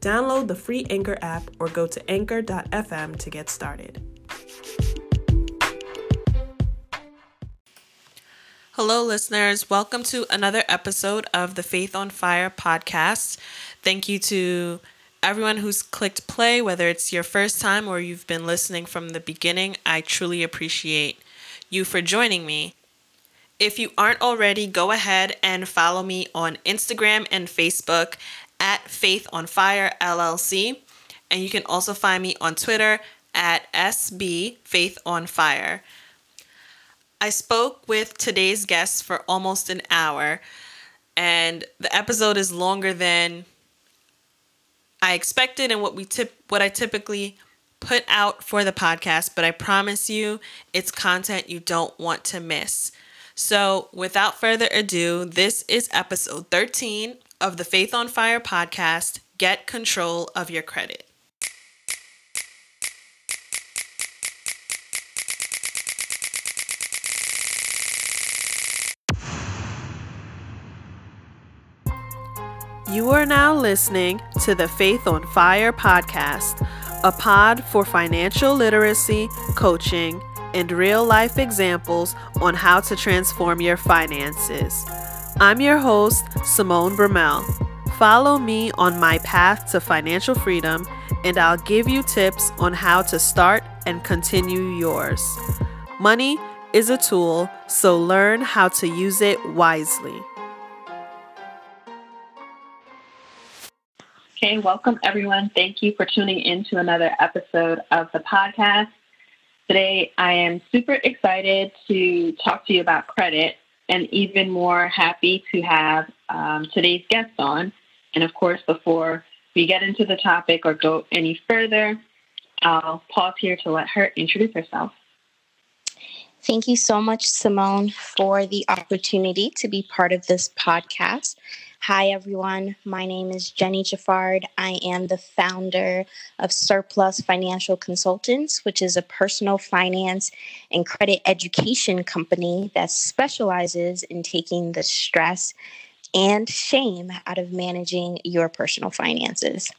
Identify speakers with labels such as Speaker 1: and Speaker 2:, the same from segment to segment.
Speaker 1: Download the free Anchor app or go to anchor.fm to get started. Hello, listeners. Welcome to another episode of the Faith on Fire podcast. Thank you to everyone who's clicked play, whether it's your first time or you've been listening from the beginning. I truly appreciate you for joining me. If you aren't already, go ahead and follow me on Instagram and Facebook at Faith on Fire LLC. And you can also find me on Twitter at SB Faith on Fire. I spoke with today's guest for almost an hour, and the episode is longer than I expected and what we tip what I typically put out for the podcast, but I promise you it's content you don't want to miss. So, without further ado, this is episode 13 of the Faith on Fire podcast Get Control of Your Credit. You are now listening to the Faith on Fire podcast, a pod for financial literacy, coaching, and real life examples on how to transform your finances. I'm your host, Simone Bramell. Follow me on my path to financial freedom, and I'll give you tips on how to start and continue yours. Money is a tool, so learn how to use it wisely.
Speaker 2: Okay, welcome everyone. Thank you for tuning in to another episode of the podcast. Today, I am super excited to talk to you about credit and even more happy to have um, today's guest on. And of course, before we get into the topic or go any further, I'll pause here to let her introduce herself.
Speaker 3: Thank you so much, Simone, for the opportunity to be part of this podcast. Hi, everyone. My name is Jenny Jaffard. I am the founder of Surplus Financial Consultants, which is a personal finance and credit education company that specializes in taking the stress and shame out of managing your personal finances.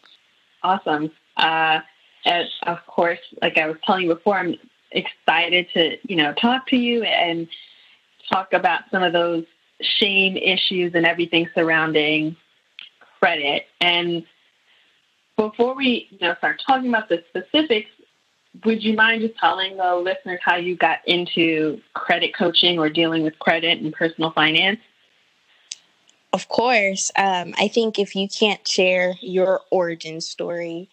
Speaker 2: Awesome. Uh, and of course, like I was telling you before, I'm excited to, you know, talk to you and talk about some of those shame issues and everything surrounding credit. And before we you know start talking about the specifics, would you mind just telling the listeners how you got into credit coaching or dealing with credit and personal finance?
Speaker 3: Of course. Um, I think if you can't share your origin story,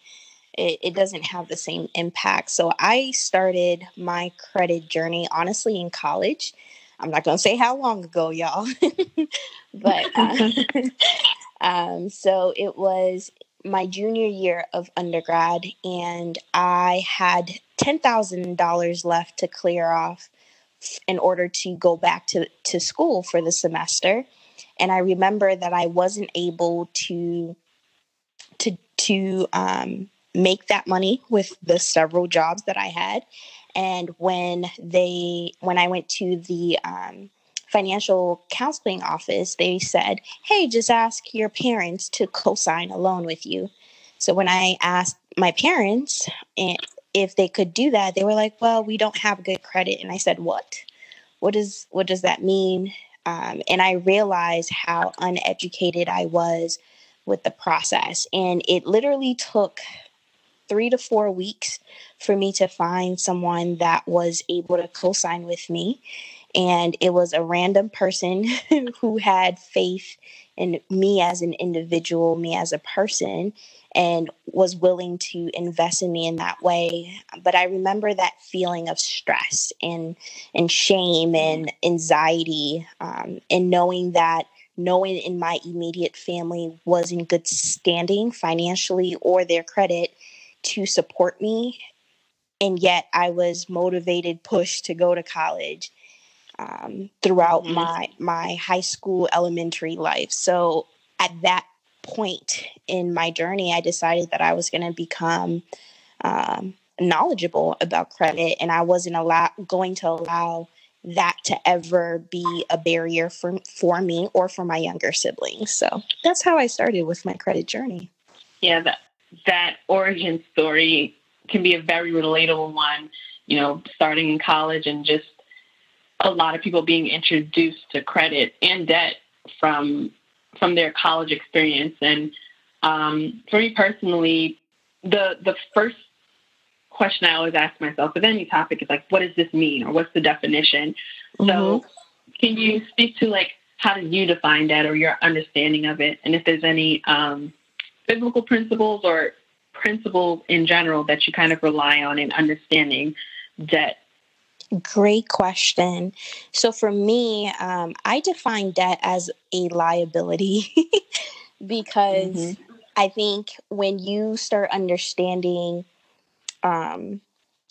Speaker 3: it, it, doesn't have the same impact. So I started my credit journey honestly in college. I'm not going to say how long ago, y'all, but uh, um, so it was my junior year of undergrad, and I had $10,000 left to clear off in order to go back to, to school for the semester. And I remember that I wasn't able to to to um, make that money with the several jobs that I had. And when they, when I went to the um, financial counseling office, they said, "Hey, just ask your parents to co-sign a loan with you." So when I asked my parents eh, if they could do that, they were like, "Well, we don't have good credit." And I said, "What? What is what does that mean?" Um, and I realized how uneducated I was with the process, and it literally took three to four weeks for me to find someone that was able to co sign with me. And it was a random person who had faith in me as an individual, me as a person, and was willing to invest in me in that way. But I remember that feeling of stress and and shame and anxiety, um, and knowing that no one in my immediate family was in good standing financially or their credit to support me. And yet I was motivated, pushed to go to college um, throughout mm-hmm. my my high school, elementary life. So at that point in my journey, I decided that I was going to become um, knowledgeable about credit, and I wasn't allow- going to allow that to ever be a barrier for for me or for my younger siblings. So that's how I started with my credit journey.
Speaker 2: Yeah, that that origin story can be a very relatable one. You know, starting in college and just a lot of people being introduced to credit and debt from from their college experience. And um, for me personally, the the first question I always ask myself with any topic is like, what does this mean, or what's the definition? Mm-hmm. So, can you speak to like how did you define that, or your understanding of it, and if there's any um, biblical principles or principles in general that you kind of rely on in understanding debt
Speaker 3: Great question. So for me, um, I define debt as a liability because mm-hmm. I think when you start understanding um,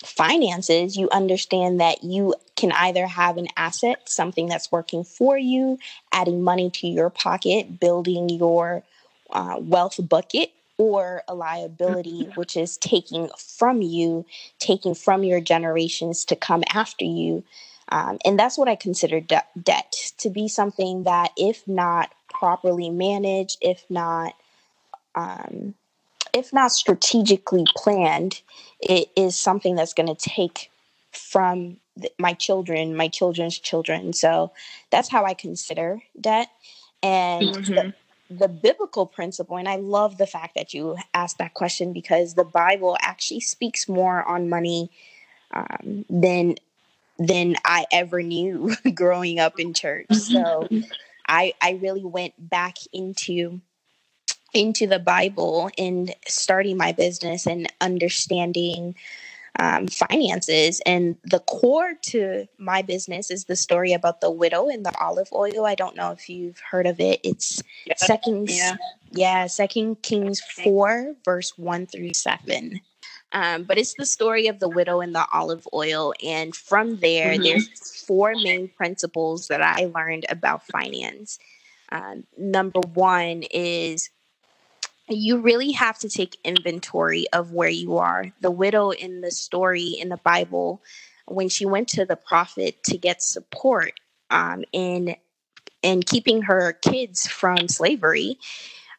Speaker 3: finances, you understand that you can either have an asset, something that's working for you, adding money to your pocket, building your uh, wealth bucket, or a liability, mm-hmm. which is taking from you, taking from your generations to come after you. Um, and that's what I consider de- debt to be something that, if not properly managed, if not um, if not strategically planned, it is something that's going to take from the, my children, my children's children. So that's how I consider debt. And mm-hmm. the, the biblical principle, and I love the fact that you asked that question because the Bible actually speaks more on money um, than than I ever knew growing up in church. So I I really went back into into the Bible and starting my business and understanding um, finances. And the core to my business is the story about the widow and the olive oil. I don't know if you've heard of it. It's yeah. second, yeah. yeah, Second Kings four, verse one through seven. Um, but it's the story of the widow and the olive oil. And from there, mm-hmm. there's four main principles that I learned about finance. Uh, number one is you really have to take inventory of where you are. The widow in the story in the Bible, when she went to the prophet to get support um, in in keeping her kids from slavery,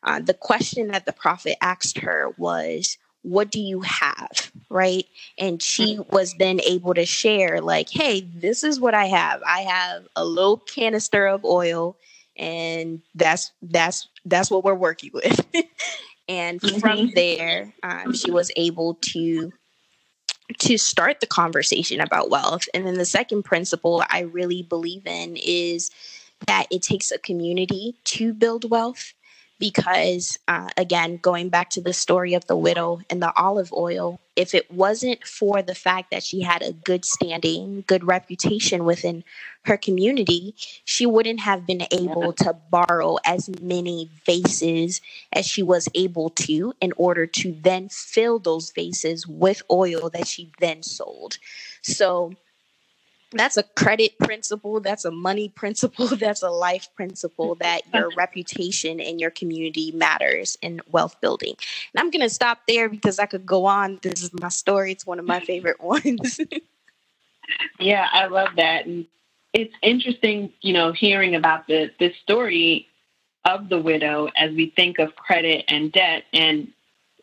Speaker 3: uh, the question that the prophet asked her was, "What do you have?" Right, and she mm-hmm. was then able to share, like, "Hey, this is what I have. I have a little canister of oil." And that's that's that's what we're working with and mm-hmm. from there um, she was able to to start the conversation about wealth and then the second principle i really believe in is that it takes a community to build wealth because uh, again going back to the story of the widow and the olive oil if it wasn't for the fact that she had a good standing good reputation within her community she wouldn't have been able to borrow as many vases as she was able to in order to then fill those vases with oil that she then sold. So that's a credit principle that's a money principle that's a life principle that your reputation in your community matters in wealth building. And i'm going to stop there because i could go on. This is my story it's one of my favorite ones.
Speaker 2: Yeah i love that. And it's interesting you know hearing about the the story of the widow as we think of credit and debt and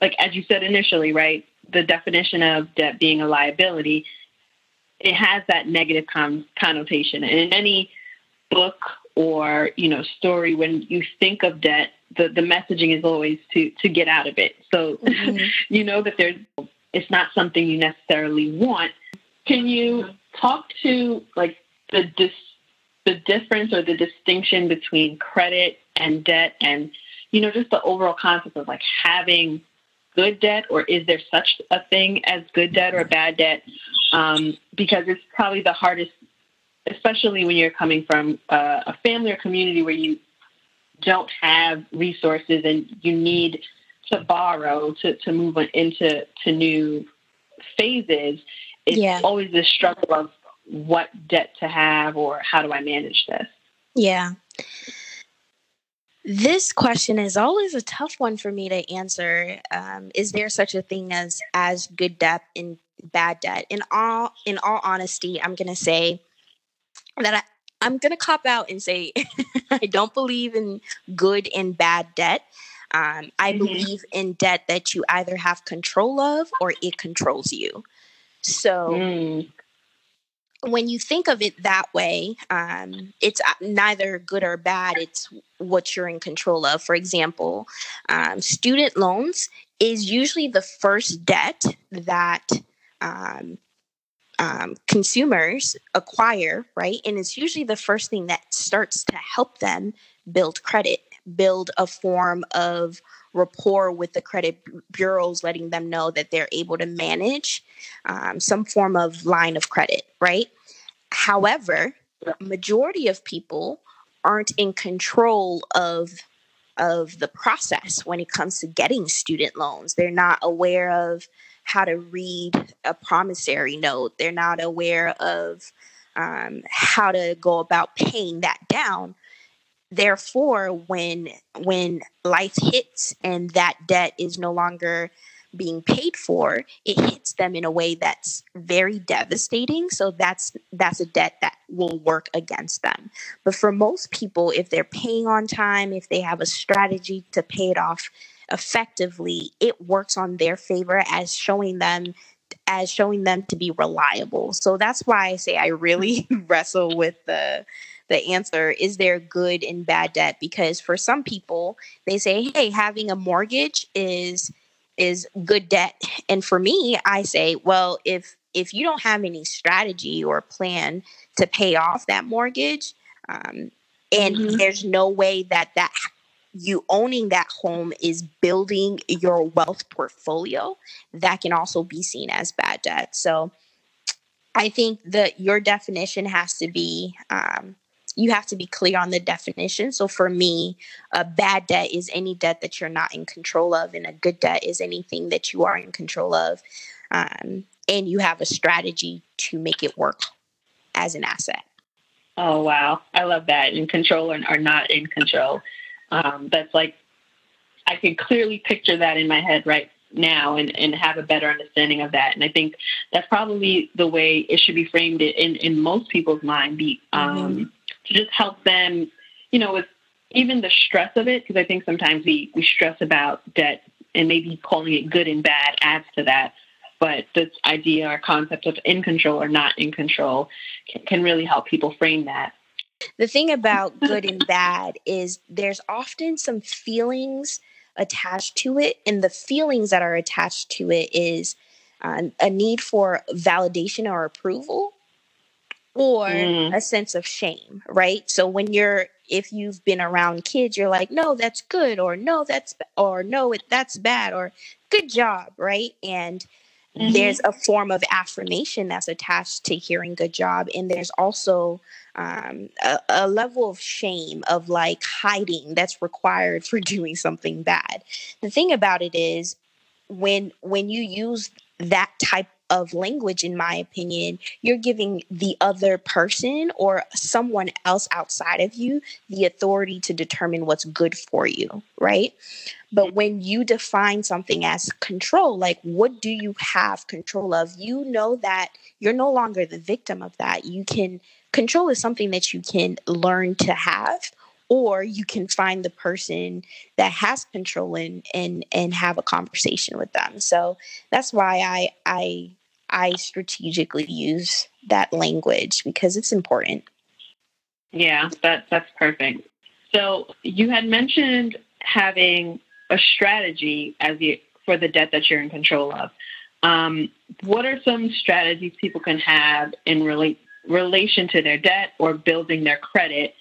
Speaker 2: like as you said initially right the definition of debt being a liability it has that negative con- connotation. And in any book or you know story, when you think of debt, the, the messaging is always to to get out of it. So mm-hmm. you know that there's it's not something you necessarily want. Can you talk to like the dis, the difference or the distinction between credit and debt, and you know just the overall concept of like having good debt, or is there such a thing as good debt or bad debt? um, because it's probably the hardest, especially when you're coming from uh, a family or community where you don't have resources and you need to borrow to, to move into to new phases, it's yeah. always this struggle of what debt to have or how do I manage this?
Speaker 3: Yeah. This question is always a tough one for me to answer. Um, is there such a thing as as good debt and bad debt? In all in all honesty, I'm gonna say that I, I'm gonna cop out and say I don't believe in good and bad debt. Um, I mm-hmm. believe in debt that you either have control of or it controls you. So mm. When you think of it that way, um, it's uh, neither good or bad. It's what you're in control of. For example, um, student loans is usually the first debt that um, um, consumers acquire, right? And it's usually the first thing that starts to help them build credit, build a form of rapport with the credit bureaus, letting them know that they're able to manage um, some form of line of credit, right? However, majority of people aren't in control of of the process when it comes to getting student loans. They're not aware of how to read a promissory note. They're not aware of um, how to go about paying that down therefore when when life hits and that debt is no longer being paid for it hits them in a way that's very devastating. So that's that's a debt that will work against them. But for most people if they're paying on time if they have a strategy to pay it off effectively it works on their favor as showing them as showing them to be reliable. So that's why i say i really wrestle with the the answer is there good and bad debt? Because for some people they say hey having a mortgage is is good debt. And for me i say well if if you don't have any strategy or plan to pay off that mortgage um, and mm-hmm. there's no way that that you owning that home is building your wealth portfolio that can also be seen as bad debt. So i think that your definition has to be um, you have to be clear on the definition. So for me, a bad debt is any debt that you're not in control of, and a good debt is anything that you are in control of. Um, and you have a strategy to make it work as an asset.
Speaker 2: Oh, wow. I love that. In control or, or not in control. Um, that's like, I can clearly picture that in my head right now and, and have a better understanding of that. And I think that's probably the way it should be framed in, in most people's mind. Be, um, mm-hmm to just help them, you know, with even the stress of it, because I think sometimes we, we stress about debt and maybe calling it good and bad adds to that. But this idea or concept of in control or not in control can, can really help people frame that.
Speaker 3: The thing about good and bad is there's often some feelings attached to it, and the feelings that are attached to it is uh, a need for validation or approval or mm. a sense of shame, right? So when you're if you've been around kids, you're like, "No, that's good," or "No, that's or no, it, that's bad," or "Good job," right? And mm-hmm. there's a form of affirmation that's attached to hearing "good job," and there's also um, a, a level of shame of like hiding that's required for doing something bad. The thing about it is when when you use that type of language, in my opinion, you're giving the other person or someone else outside of you the authority to determine what's good for you, right? But mm-hmm. when you define something as control, like what do you have control of? You know that you're no longer the victim of that. You can, control is something that you can learn to have or you can find the person that has control and and and have a conversation with them so that's why i i I strategically use that language because it's important.
Speaker 2: Yeah, that that's perfect. So you had mentioned having a strategy as for the debt that you're in control of. Um, what are some strategies people can have in relate, relation to their debt or building their credit?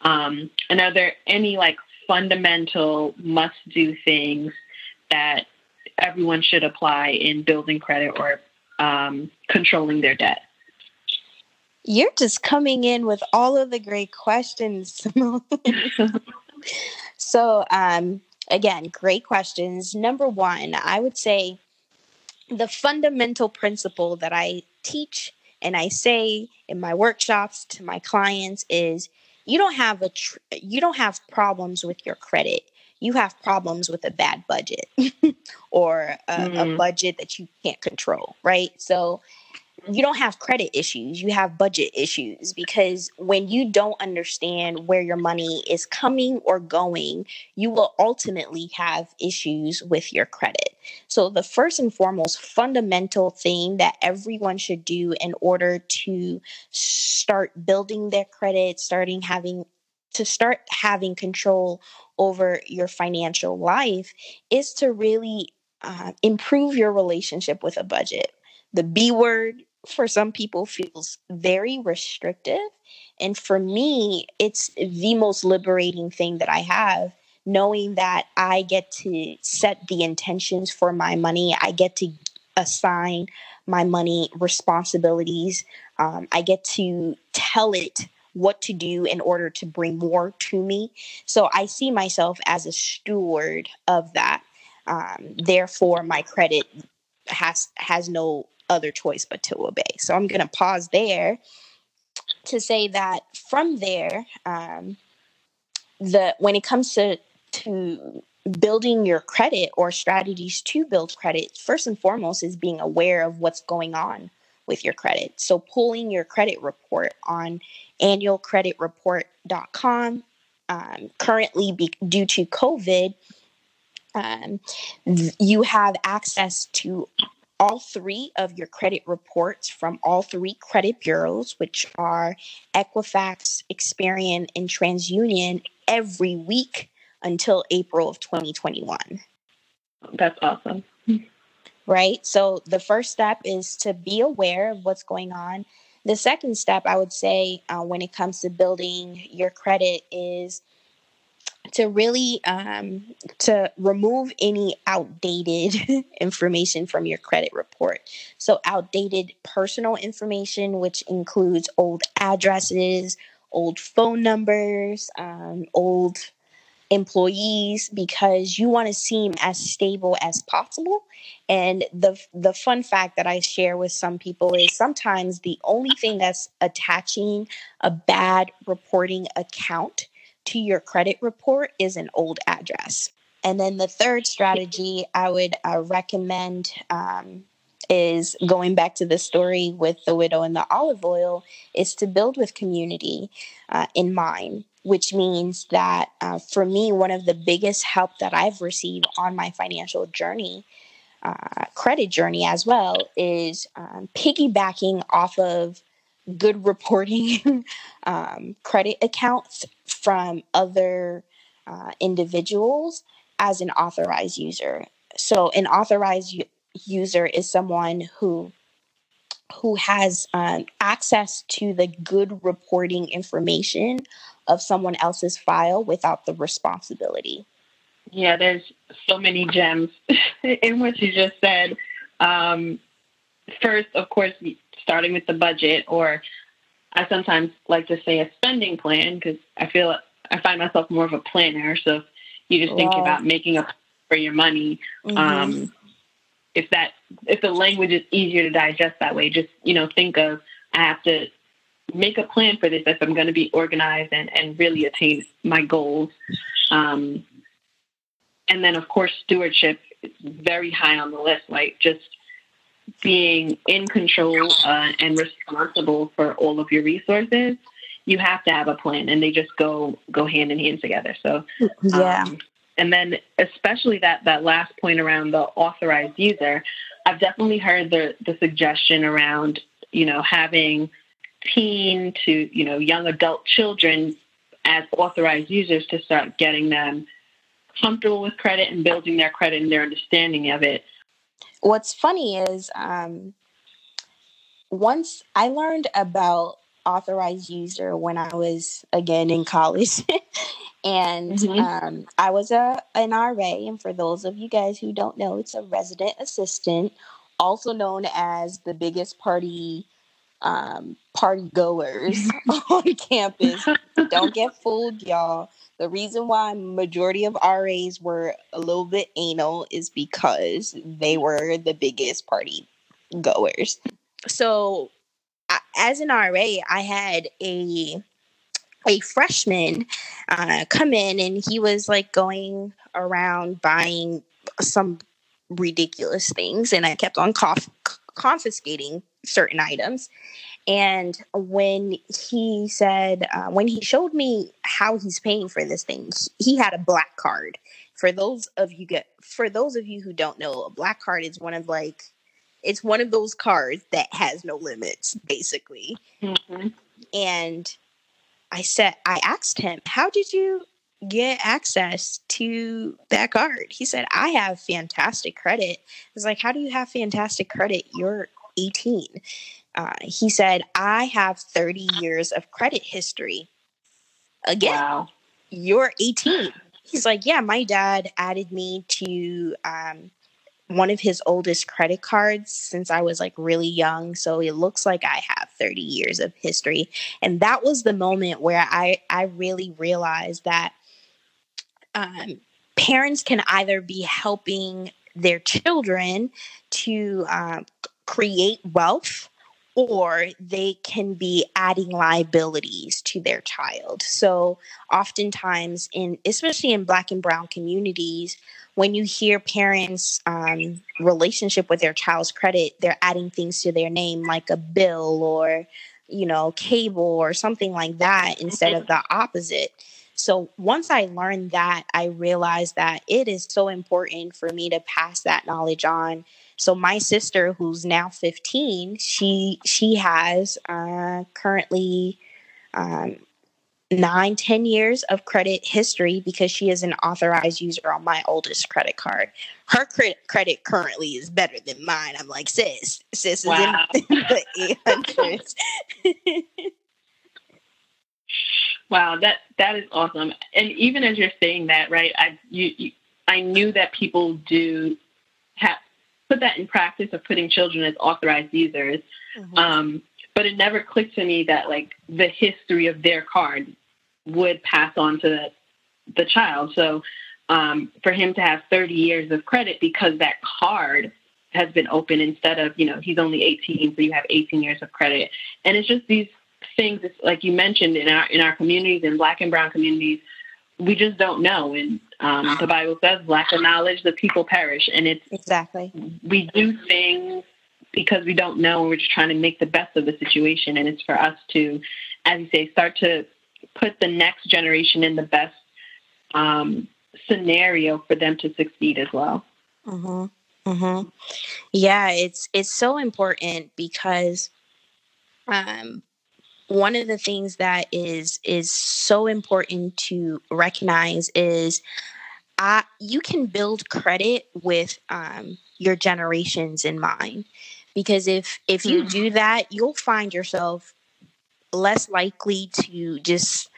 Speaker 2: Um, and are there any like fundamental must do things that everyone should apply in building credit or um, controlling their debt.
Speaker 3: You're just coming in with all of the great questions, so, um, again, great questions. Number one, I would say the fundamental principle that I teach and I say in my workshops to my clients is you don't have a tr- you don't have problems with your credit you have problems with a bad budget or a, mm. a, mm-hmm. budget that you can't control right so you don't have credit issues you have budget issues because when you don't understand where your money is coming or going you will ultimately have issues with your credit so, the first and foremost fundamental thing that everyone should do in order to start building their credit, starting having to start having control over your financial life is to really uh, improve your relationship with a budget. The B word for some people feels very restrictive. And for me, it's the most liberating thing that I have knowing that I get to set the intentions for my money, I get to assign my money responsibilities, um, I get to tell it what to do in order to bring more to me. So I see myself as a steward of that. Um, therefore, my credit has has no other choice but to obey. So I'm going to pause there to say that from there, um, the when it comes to to building your credit or strategies to build credit, first and foremost, is being aware of what's going on with your credit. So, pulling your credit report on annualcreditreport.com. Um, currently, be, due to COVID, um, you have access to all three of your credit reports from all three credit bureaus, which are Equifax, Experian, and TransUnion, every week until April of 2021.
Speaker 2: That's awesome.
Speaker 3: Right? So the first step is to be aware of what's going on. The second step, I would say, uh, when it comes to building your credit, is to really um, to remove any outdated information from your credit report so outdated personal information which includes old addresses old phone numbers um, old employees because you want to seem as stable as possible and the the fun fact that I share with some people is sometimes the only thing that's attaching a bad reporting account to your credit report is an old address. And then the third strategy I would uh, recommend um, is going back to the story with the widow and the olive oil is to build with community uh, in mind which means that uh, for me, one of the biggest help that I've received on my financial journey, uh, credit journey as well, is um, piggybacking off of good reporting um, credit accounts from other uh, individuals as an authorized user. So, an authorized u- user is someone who who has um, access to the good reporting information of someone else's file without the responsibility.
Speaker 2: Yeah, there's so many gems in what you just said. Um, first, of course, starting with the budget, or I sometimes like to say a spending plan because I feel I find myself more of a planner. So you just think about making a for your money. Mm-hmm. Um, if that if the language is easier to digest that way, just you know think of I have to make a plan for this if I'm going to be organized and, and really attain my goals. Um, and then, of course, stewardship is very high on the list, like just being in control uh, and responsible for all of your resources. You have to have a plan, and they just go go hand in hand together. So,
Speaker 3: yeah. Um,
Speaker 2: and then, especially that that last point around the authorized user, I've definitely heard the the suggestion around you know having teen to you know young adult children as authorized users to start getting them comfortable with credit and building their credit and their understanding of it.
Speaker 3: What's funny is um, once I learned about authorized user when I was again in college. and mm-hmm. um, I was a an RA, and for those of you guys who don't know, it's a resident assistant, also known as the biggest party um, party goers on campus. Don't get fooled, y'all. The reason why majority of RAs were a little bit anal is because they were the biggest party goers. So, as an RA, I had a a freshman uh, come in and he was like going around buying some ridiculous things and I kept on conf- confiscating certain items. And when he said, uh, when he showed me how he's paying for this thing, he had a black card. For those of you get, for those of you who don't know, a black card is one of like, it's one of those cards that has no limits, basically. Mm-hmm. And I said, I asked him, how did you get access to that card. He said, I have fantastic credit. I was like, How do you have fantastic credit? You're 18. Uh, he said, I have 30 years of credit history. Again, wow. you're 18. He's like, Yeah, my dad added me to um, one of his oldest credit cards since I was like really young. So it looks like I have 30 years of history. And that was the moment where I, I really realized that um, parents can either be helping their children to uh, create wealth or they can be adding liabilities to their child. So, oftentimes, in especially in Black and Brown communities, when you hear parents' um, relationship with their child's credit, they're adding things to their name like a bill or you know cable or something like that instead of the opposite. So once I learned that, I realized that it is so important for me to pass that knowledge on. So my sister, who's now 15, she she has uh, currently um, nine, 10 years of credit history because she is an authorized user on my oldest credit card. Her credit credit currently is better than mine. I'm like, sis, sis wow. is in the 800s.
Speaker 2: Wow, that that is awesome. And even as you're saying that, right? I you, you I knew that people do have put that in practice of putting children as authorized users. Mm-hmm. Um, but it never clicked to me that like the history of their card would pass on to the, the child. So um, for him to have 30 years of credit because that card has been open instead of you know he's only 18, so you have 18 years of credit, and it's just these things like you mentioned in our in our communities in black and brown communities we just don't know and um, the bible says lack of knowledge the people perish and it's
Speaker 3: exactly
Speaker 2: we do things because we don't know and we're just trying to make the best of the situation and it's for us to as you say start to put the next generation in the best um, scenario for them to succeed as well
Speaker 3: mm-hmm. Mm-hmm. yeah it's it's so important because um, one of the things that is is so important to recognize is uh, you can build credit with um, your generations in mind. Because if if you mm. do that you'll find yourself less likely to just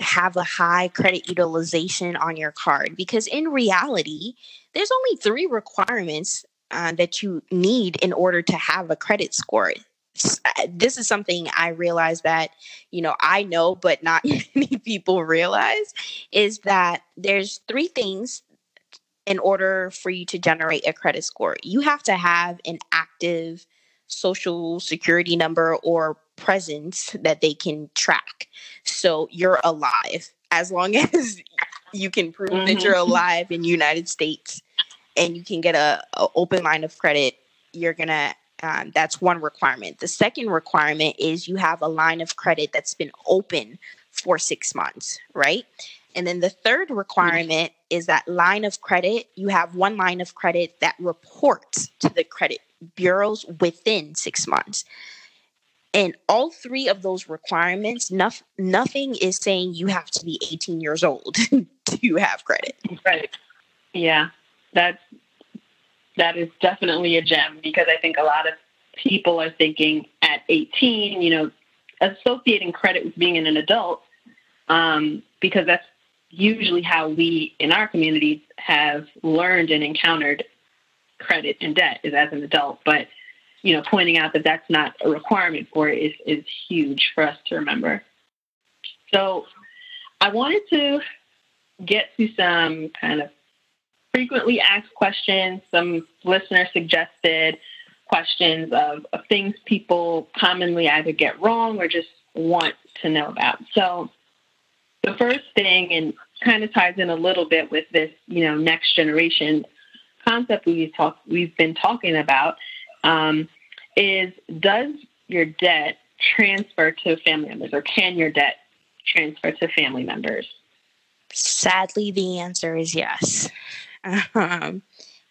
Speaker 3: have a high credit utilization on your card. Because in reality there's only three requirements uh, that you need in order to have a credit score this is something I realize that, you know, I know, but not many people realize is that there's three things in order for you to generate a credit score. You have to have an active social security number or presence that they can track. So you're alive as long as you can prove mm-hmm. that you're alive in United States and you can get a, a open line of credit, you're going to um, that's one requirement. The second requirement is you have a line of credit that's been open for six months, right? And then the third requirement is that line of credit, you have one line of credit that reports to the credit bureaus within six months. And all three of those requirements, nof- nothing is saying you have to be 18 years old to have credit.
Speaker 2: Right. Yeah. That's that is definitely a gem because I think a lot of people are thinking at 18, you know, associating credit with being an adult, um, because that's usually how we in our communities have learned and encountered credit and debt is as an adult. But you know, pointing out that that's not a requirement for it is, is huge for us to remember. So I wanted to get to some kind of frequently asked questions, some listener suggested questions of, of things people commonly either get wrong or just want to know about. So the first thing, and kind of ties in a little bit with this, you know, next generation concept we've talked we've been talking about, um, is does your debt transfer to family members, or can your debt transfer to family members?
Speaker 3: Sadly, the answer is yes. Um,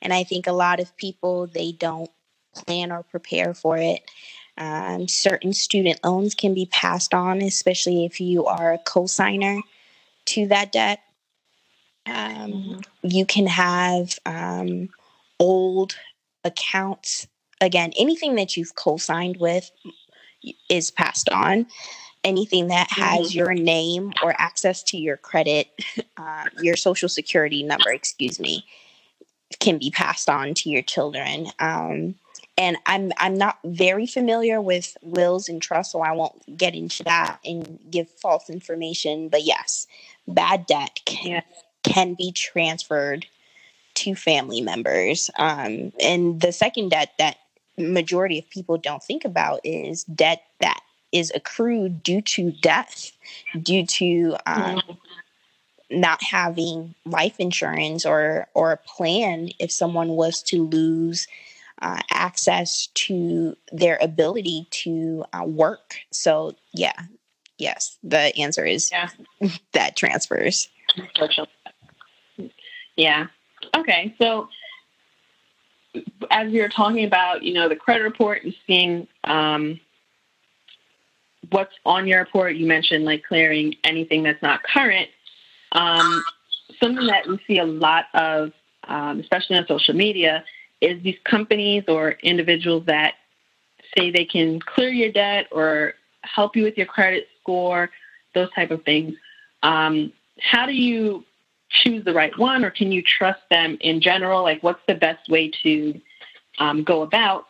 Speaker 3: and I think a lot of people they don't plan or prepare for it. Um, certain student loans can be passed on, especially if you are a co-signer to that debt. Um, mm-hmm. You can have um, old accounts. Again, anything that you've co-signed with is passed on. Anything that has mm-hmm. your name or access to your credit, uh, your social security number, excuse me, can be passed on to your children. Um, and I'm I'm not very familiar with wills and trusts, so I won't get into that and give false information. But yes, bad debt can, can be transferred to family members. Um, and the second debt that majority of people don't think about is debt is accrued due to death, due to um, mm-hmm not having life insurance or or a plan if someone was to lose uh, access to their ability to uh, work. So yeah, yes, the answer is yeah. that transfers.
Speaker 2: Yeah. Okay. So as you're talking about, you know, the credit report and seeing um, what's on your report, you mentioned like clearing anything that's not current. Um, something that we see a lot of, um, especially on social media, is these companies or individuals that say they can clear your debt or help you with your credit score, those type of things. Um, how do you choose the right one, or can you trust them in general? Like, what's the best way to um, go about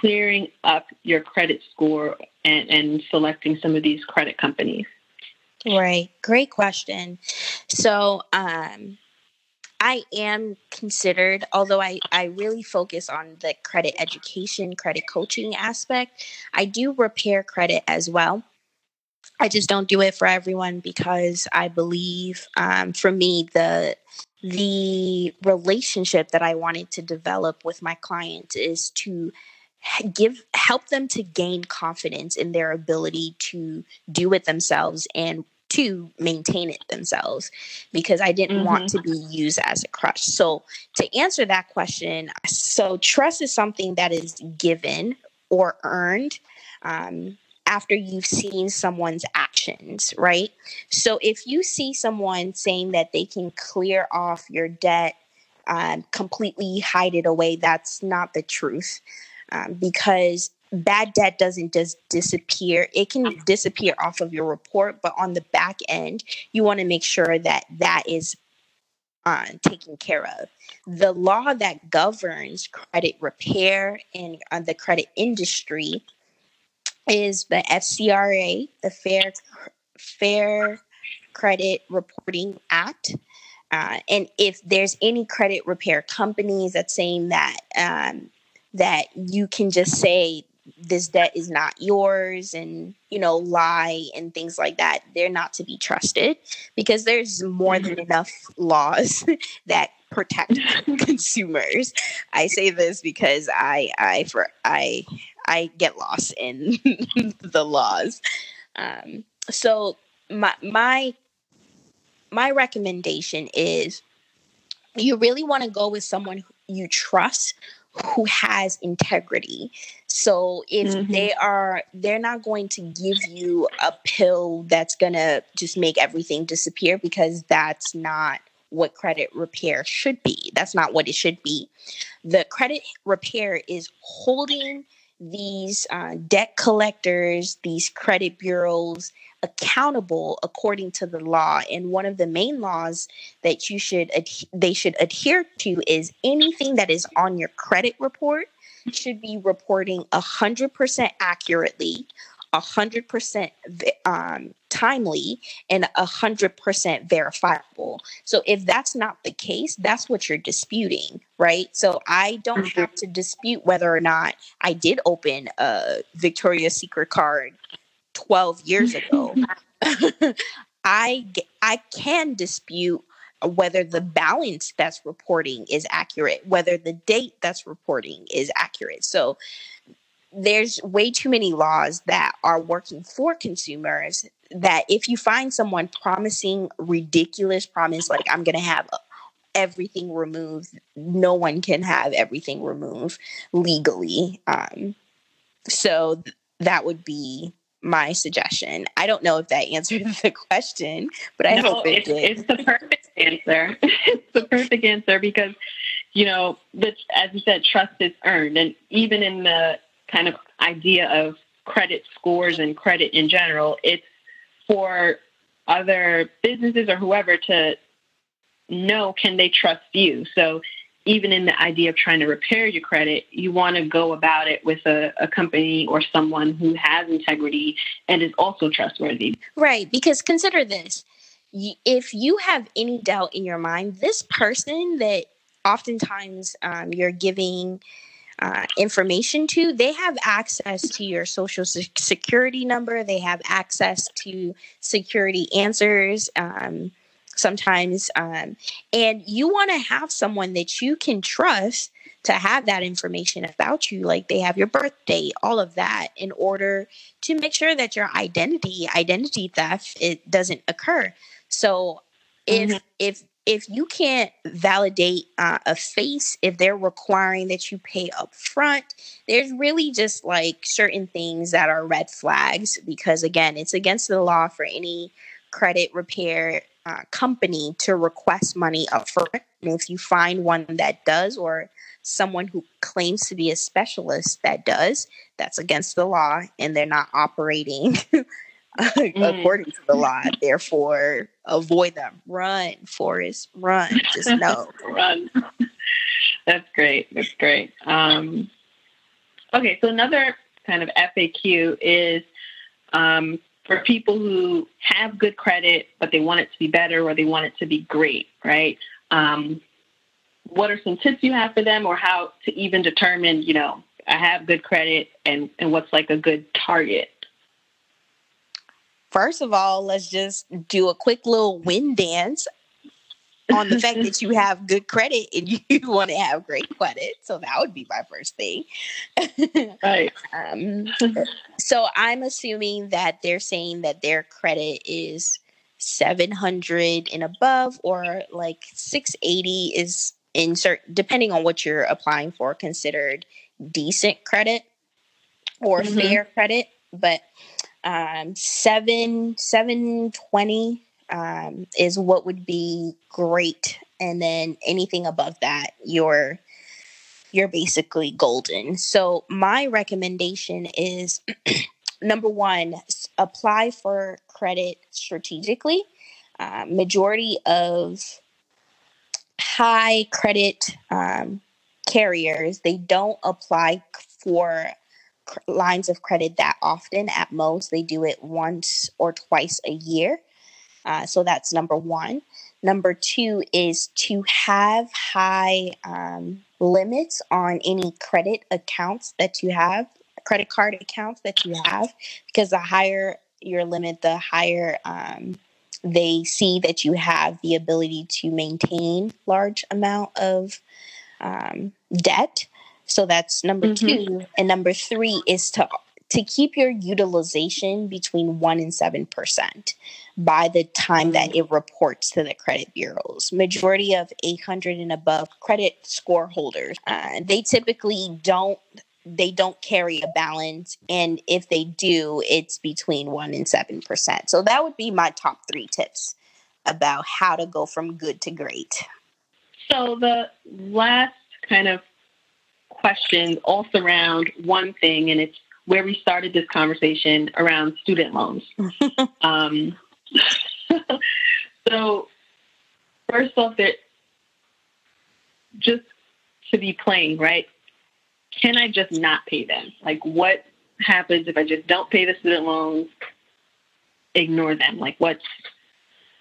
Speaker 2: clearing up your credit score and, and selecting some of these credit companies?
Speaker 3: Right. Great question. So, um, I am considered, although I, I really focus on the credit education, credit coaching aspect, I do repair credit as well. I just don't do it for everyone because I believe, um, for me, the the relationship that I wanted to develop with my clients is to give help them to gain confidence in their ability to do it themselves and to maintain it themselves because I didn't mm-hmm. want to be used as a crutch. So, to answer that question, so trust is something that is given or earned. Um, after you've seen someone's actions, right? So if you see someone saying that they can clear off your debt, um, completely hide it away, that's not the truth. Um, because bad debt doesn't just disappear. It can disappear off of your report, but on the back end, you want to make sure that that is uh, taken care of. The law that governs credit repair and uh, the credit industry is the FCRA, the Fair Fair Credit Reporting Act. Uh, and if there's any credit repair companies that's saying that um, that you can just say this debt is not yours and you know lie and things like that. They're not to be trusted because there's more than mm-hmm. enough laws that protect consumers. I say this because i i for i i get lost in the laws. Um, so my my my recommendation is you really want to go with someone you trust who has integrity. So if mm-hmm. they are they're not going to give you a pill that's going to just make everything disappear because that's not what credit repair should be. That's not what it should be. The credit repair is holding these uh, debt collectors, these credit bureaus accountable according to the law. And one of the main laws that you should ad- they should adhere to is anything that is on your credit report should be reporting 100% accurately 100% um, timely and 100% verifiable. So if that's not the case, that's what you're disputing, right? So I don't mm-hmm. have to dispute whether or not I did open a Victoria's Secret card 12 years ago. I I can dispute whether the balance that's reporting is accurate, whether the date that's reporting is accurate. So there's way too many laws that are working for consumers that if you find someone promising ridiculous promise like i'm going to have everything removed no one can have everything removed legally um, so th- that would be my suggestion i don't know if that answered the question but i no, hope it
Speaker 2: it's, did. it's the perfect answer it's the perfect answer because you know, the, as you said, trust is earned. And even in the kind of idea of credit scores and credit in general. It's for other businesses or whoever to know can they trust you. So even in the idea of trying to repair your credit, you want to go about it with a, a, company or someone who has integrity and is also trustworthy.
Speaker 3: Right. Because consider this if you have any doubt in your mind, this person that oftentimes um, you're giving uh, information to, they have access to your social security number. They have access to security answers. Um, sometimes, um, and you want to have someone that you can trust to have that information about you like they have your birthday all of that in order to make sure that your identity identity theft it doesn't occur so if mm-hmm. if if you can't validate uh, a face, if they're requiring that you pay up front, there's really just like certain things that are red flags because, again, it's against the law for any credit repair uh, company to request money up front. And if you find one that does, or someone who claims to be a specialist that does, that's against the law and they're not operating mm. according to the law. Therefore, avoid them. Run, Forrest, run. Just know.
Speaker 2: run. That's great. That's great. Um, okay, so another kind of FAQ is um, for people who have good credit, but they want it to be better or they want it to be great, right? Um, what are some tips you have for them or how to even determine, you know, I have good credit and, and what's like a good target?
Speaker 3: First of all, let's just do a quick little wind dance on the fact that you have good credit and you want to have great credit. So that would be my first thing.
Speaker 2: right.
Speaker 3: Um, so I'm assuming that they're saying that their credit is 700 and above, or like 680 is insert, depending on what you're applying for, considered decent credit or mm-hmm. fair credit. But um, seven seven twenty um, is what would be great, and then anything above that, you're you're basically golden. So my recommendation is number one, apply for credit strategically. Uh, majority of high credit um, carriers they don't apply for lines of credit that often. At most, they do it once or twice a year. Uh, so that's number one. Number two is to have high um, limits on any credit accounts that you have, credit card accounts that you have, because the higher your limit, the higher um, they see that you have the ability to maintain large amount of um, debt. So that's number mm-hmm. two. And number three is to to keep your utilization between one and seven percent by the time that it reports to the credit bureaus. Majority of 800 and above credit score holders, uh, they typically don't they don't carry a balance and if they do it's between 1 and 7%. So that would be my top 3 tips about how to go from good to great.
Speaker 2: So the last kind of questions all surround one thing, and it's where we started this conversation around student loans. um, so, first off, that just to be plain, right? can I just not pay them? Like, what happens if I just don't pay the student loans, ignore them? Like, what's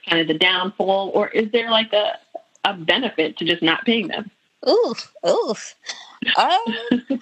Speaker 2: kind of the downfall, or is there like a a benefit to just not paying them?
Speaker 3: Ooh, ooh. Um,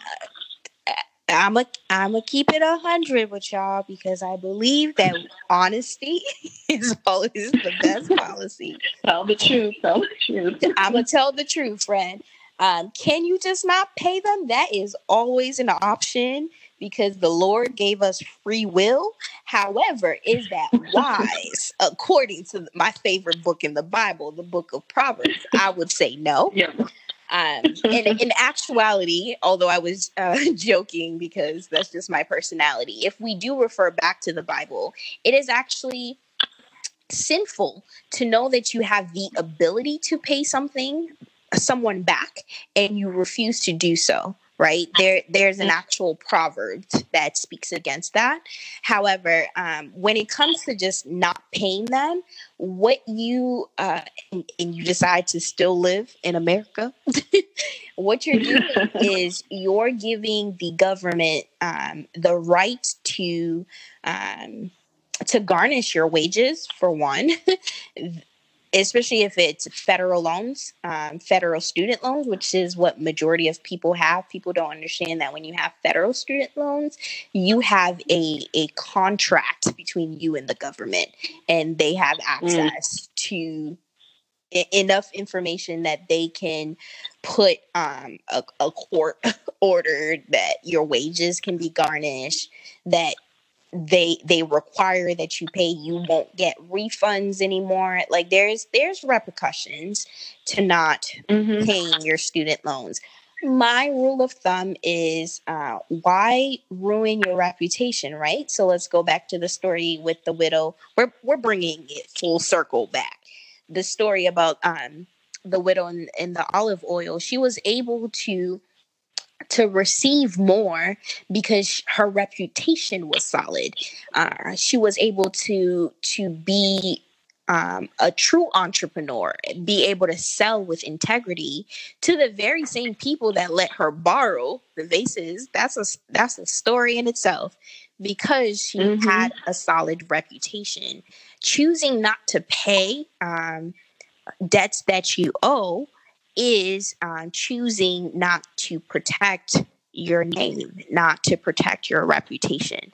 Speaker 3: I'm a I'm a keep it a hundred with y'all because I believe that honesty is always the best policy.
Speaker 2: Tell the truth. Tell the truth.
Speaker 3: I'm gonna tell the truth, friend. Um, can you just not pay them? That is always an option because the Lord gave us free will. However, is that wise according to my favorite book in the Bible, the book of Proverbs? I would say no.
Speaker 2: Yeah.
Speaker 3: Um, in, in actuality, although I was uh, joking because that's just my personality, if we do refer back to the Bible, it is actually sinful to know that you have the ability to pay something someone back and you refuse to do so right? There there's an actual proverb that speaks against that. However um, when it comes to just not paying them what you uh, and, and you decide to still live in america what you're doing is you're giving the government um, the right to um, to garnish your wages for one especially if it's federal loans, um, federal student loans, which is what majority of people have. People don't understand that when you have federal student loans, you have a a contract between you and the government, and they have mm. access mm. to I- enough information that they can put um, a, a court order that your wages can be garnished, that they they require that you pay you won't get refunds anymore. Like there's there's repercussions to not mm-hmm. paying your student loans. My rule of thumb is uh, why ruin your reputation right? So let's go back to the story with the widow. We're, we're bringing it full circle back. The story about um, the widow in, in the olive oil. She was able to to receive more because her reputation was solid. Uh, she was able to to be um, a true entrepreneur, be able to sell with integrity to the very same people that let her borrow the vases. That's a that's a story in itself because she mm-hmm. had a solid reputation. Choosing not to pay um, debts that you owe is uh, choosing not to protect your name, not to protect your reputation.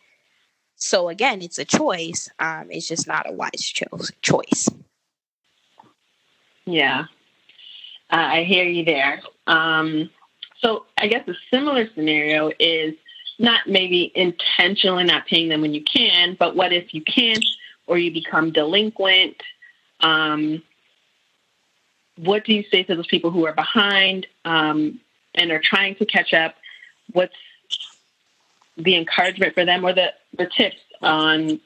Speaker 3: So again, it's a choice. Um, it's just not a wise cho- choice.
Speaker 2: Yeah, uh, I hear you there. Um, so I guess a similar scenario is not maybe intentionally not paying them when you can, but what if you can't or you become delinquent? Um, what do you say to those people who are behind um, and are trying to catch up? What's the encouragement for them or the, the tips on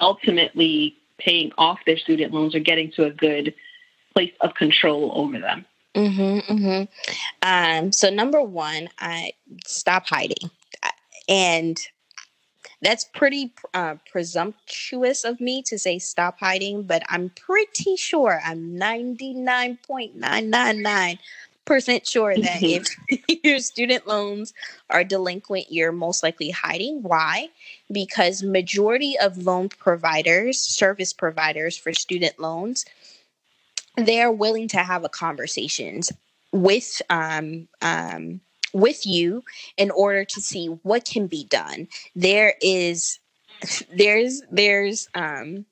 Speaker 2: ultimately paying off their student loans or getting to a good place of control over them?
Speaker 3: Mm-hmm, mm-hmm. Um, so number one, I stop hiding. And that's pretty uh, presumptuous of me to say stop hiding, but I'm pretty sure I'm 99.999 percent sure that if your student loans are delinquent you're most likely hiding. Why? Because majority of loan providers service providers for student loans they're willing to have a conversations with um, um, with you in order to see what can be done. There is there's there's um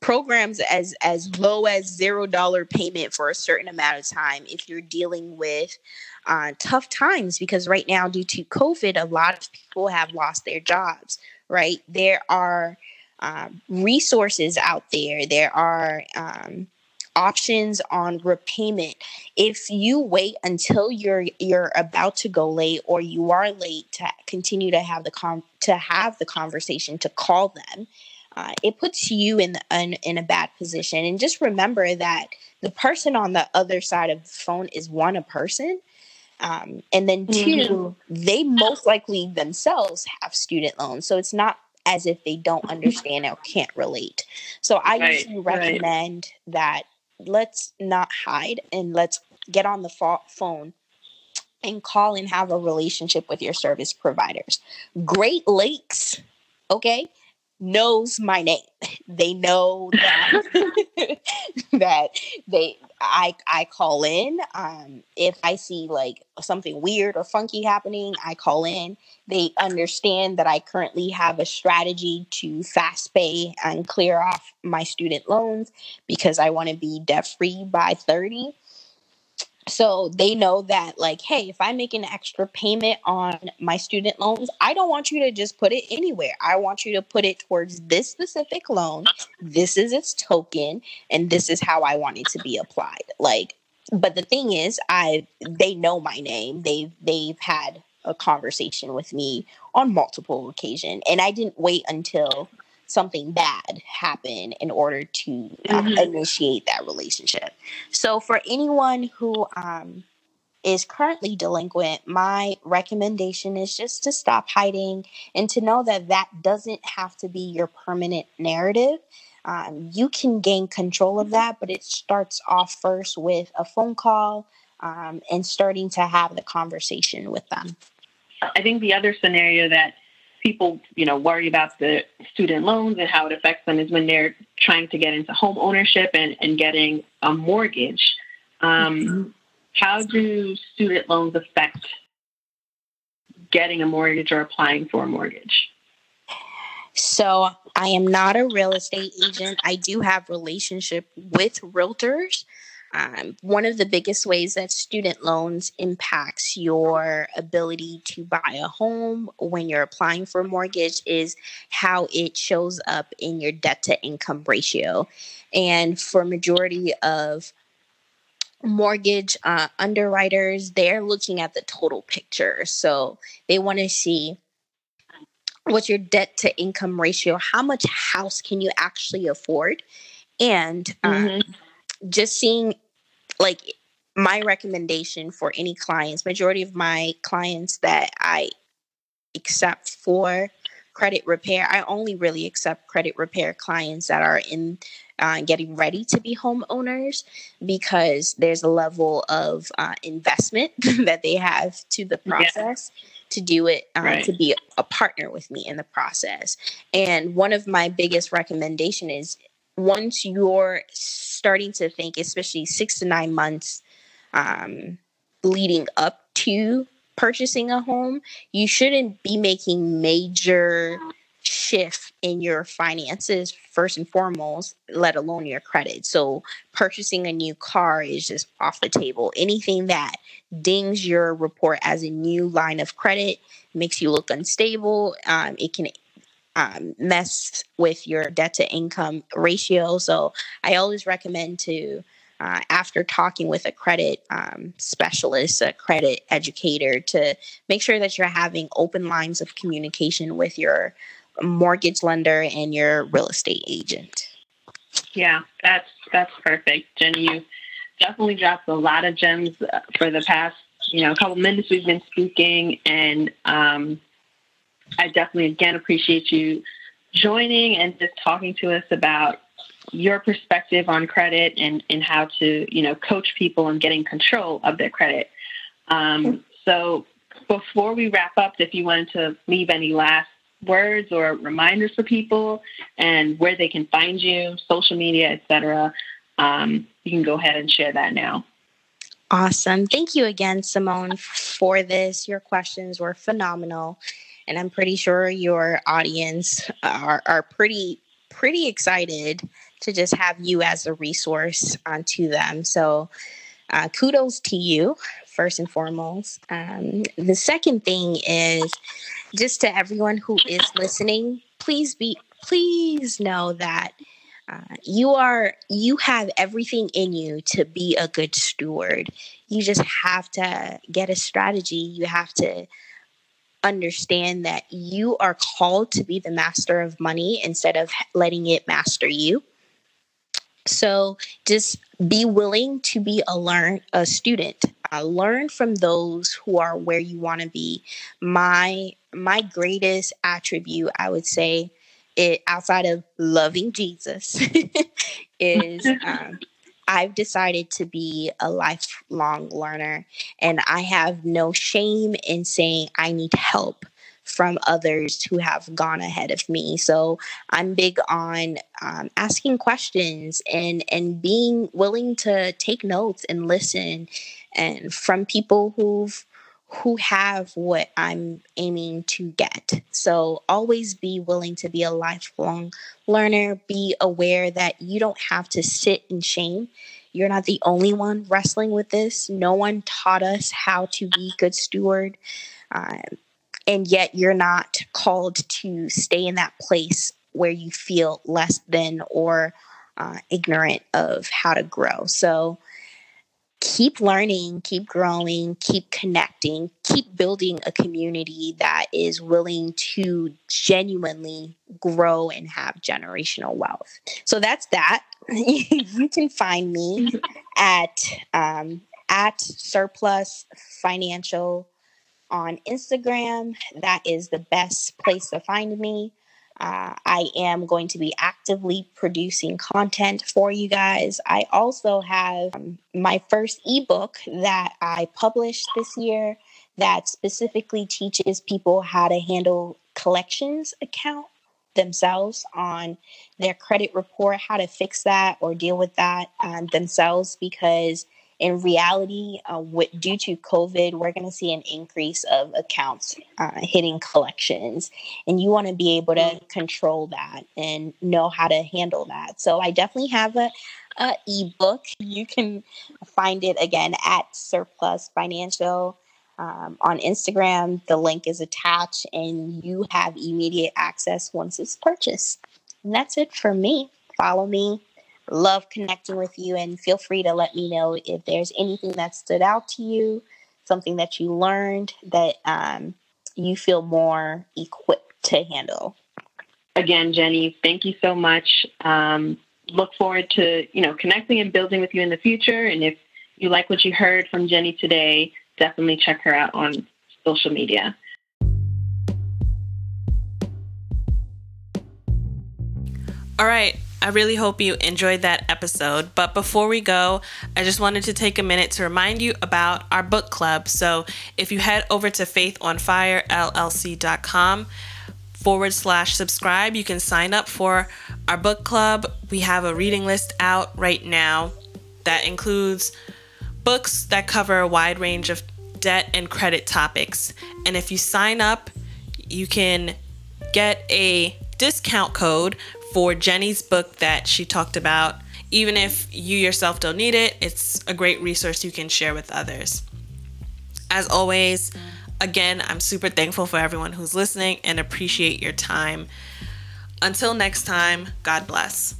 Speaker 3: programs as as low as zero dollar payment for a certain amount of time if you're dealing with uh, tough times because right now due to covid a lot of people have lost their jobs right there are um, resources out there there are um, options on repayment if you wait until you're you're about to go late or you are late to continue to have the con to have the conversation to call them uh, it puts you in, in in a bad position and just remember that the person on the other side of the phone is one a person um, and then 2 mm-hmm. they most likely themselves have student loans so it's not as if they don't understand or can't relate so i right, usually recommend right. that let's not hide and let's get on the phone and call and have a relationship with your service providers. Great Lakes, okay, knows my name. They know that that they I I call in. Um, if I see like something weird or funky happening, I call in. They understand that I currently have a strategy to fast pay and clear off my student loans because I want to be debt free by 30 so they know that like hey if i make an extra payment on my student loans i don't want you to just put it anywhere. I want you to put it towards this specific loan. This is its token and this is how i want it to be applied. Like but the thing is i they know my name. They've they've had a conversation with me on multiple occasions and i didn't wait until something bad happen in order to uh, mm-hmm. initiate that relationship. So, for anyone who um, is currently delinquent, my recommendation is just to stop hiding and to know that that doesn't have to be your permanent narrative. Um, you can gain control of that, but it starts off first with a phone call um, and starting to have the conversation with them.
Speaker 2: I think the other scenario that people, you know, worry about the student loans and how it affects them is when they're trying to get into home ownership and, and getting a mortgage. Um, mm-hmm. How do student loans affect getting a mortgage or applying for a mortgage?
Speaker 3: So I am not a real estate agent. I do have relationship with realtors. Um, one of the biggest ways that student loans impacts your ability to buy a home when you're applying for a mortgage is how it shows up in your debt to income ratio. And for majority of mortgage uh, underwriters, they're looking at the total picture. So they want to see what's your debt to income ratio, how much house can you actually afford, and uh, mm-hmm just seeing like my recommendation for any clients, majority of my clients that I accept for credit repair, I only really accept credit repair clients that are in uh, getting ready to be homeowners because there's a level of uh, investment that they have to the process. Yeah. To do it, um, right. to be a partner with me in the process. And one of my biggest recommendation is once you're starting to think, especially six to nine months um, leading up to purchasing a home, you shouldn't be making major shift in your finances first and foremost, let alone your credit. So purchasing a new car is just off the table. Anything that dings your report as a new line of credit makes you look unstable. Um, it can um, mess with your debt to income ratio. So I always recommend to, uh, after talking with a credit um, specialist, a credit educator, to make sure that you're having open lines of communication with your mortgage lender and your real estate agent.
Speaker 2: Yeah, that's that's perfect, Jenny. You definitely dropped a lot of gems uh, for the past, you know, couple minutes we've been speaking, and um, I definitely again appreciate you joining and just talking to us about your perspective on credit and, and how to, you know, coach people and getting control of their credit. Um, so before we wrap up, if you wanted to leave any last words or reminders for people and where they can find you, social media, etc., um, you can go ahead and share that now.
Speaker 3: Awesome. Thank you again, Simone, for this. Your questions were phenomenal and I'm pretty sure your audience are, are pretty pretty excited to just have you as a resource onto them. So uh, kudos to you first and foremost. Um, the second thing is just to everyone who is listening, please be please know that uh, you are you have everything in you to be a good steward. You just have to get a strategy. You have to understand that you are called to be the master of money instead of letting it master you. So just be willing to be a learn a student. Uh, learn from those who are where you want to be. My my greatest attribute, I would say, it outside of loving Jesus, is um, I've decided to be a lifelong learner, and I have no shame in saying I need help from others who have gone ahead of me. So I'm big on um, asking questions and and being willing to take notes and listen, and from people who've who have what I'm aiming to get. So always be willing to be a lifelong learner. Be aware that you don't have to sit in shame. You're not the only one wrestling with this. No one taught us how to be good steward. Um, and yet you're not called to stay in that place where you feel less than or uh, ignorant of how to grow. So keep learning, keep growing, keep connecting, keep building a community that is willing to genuinely grow and have generational wealth. So that's that. you can find me at um, at surplus financial on Instagram. That is the best place to find me. Uh, I am going to be actively producing content for you guys. I also have um, my first ebook that I published this year that specifically teaches people how to handle collections account themselves on their credit report, how to fix that or deal with that um, themselves because in reality, uh, with, due to COVID, we're going to see an increase of accounts uh, hitting collections, and you want to be able to control that and know how to handle that. So I definitely have a, a ebook. You can find it again at Surplus Financial. Um, on Instagram, the link is attached, and you have immediate access once it's purchased. And that's it for me. Follow me love connecting with you and feel free to let me know if there's anything that stood out to you, something that you learned that um, you feel more equipped to handle.
Speaker 2: Again, Jenny, thank you so much. Um, look forward to you know connecting and building with you in the future. And if you like what you heard from Jenny today, definitely check her out on social media.
Speaker 1: All right. I really hope you enjoyed that episode. But before we go, I just wanted to take a minute to remind you about our book club. So if you head over to faithonfirellc.com forward slash subscribe, you can sign up for our book club. We have a reading list out right now that includes books that cover a wide range of debt and credit topics. And if you sign up, you can get a discount code for Jenny's book that she talked about. Even if you yourself don't need it, it's a great resource you can share with others. As always, again, I'm super thankful for everyone who's listening and appreciate your time. Until next time, God bless.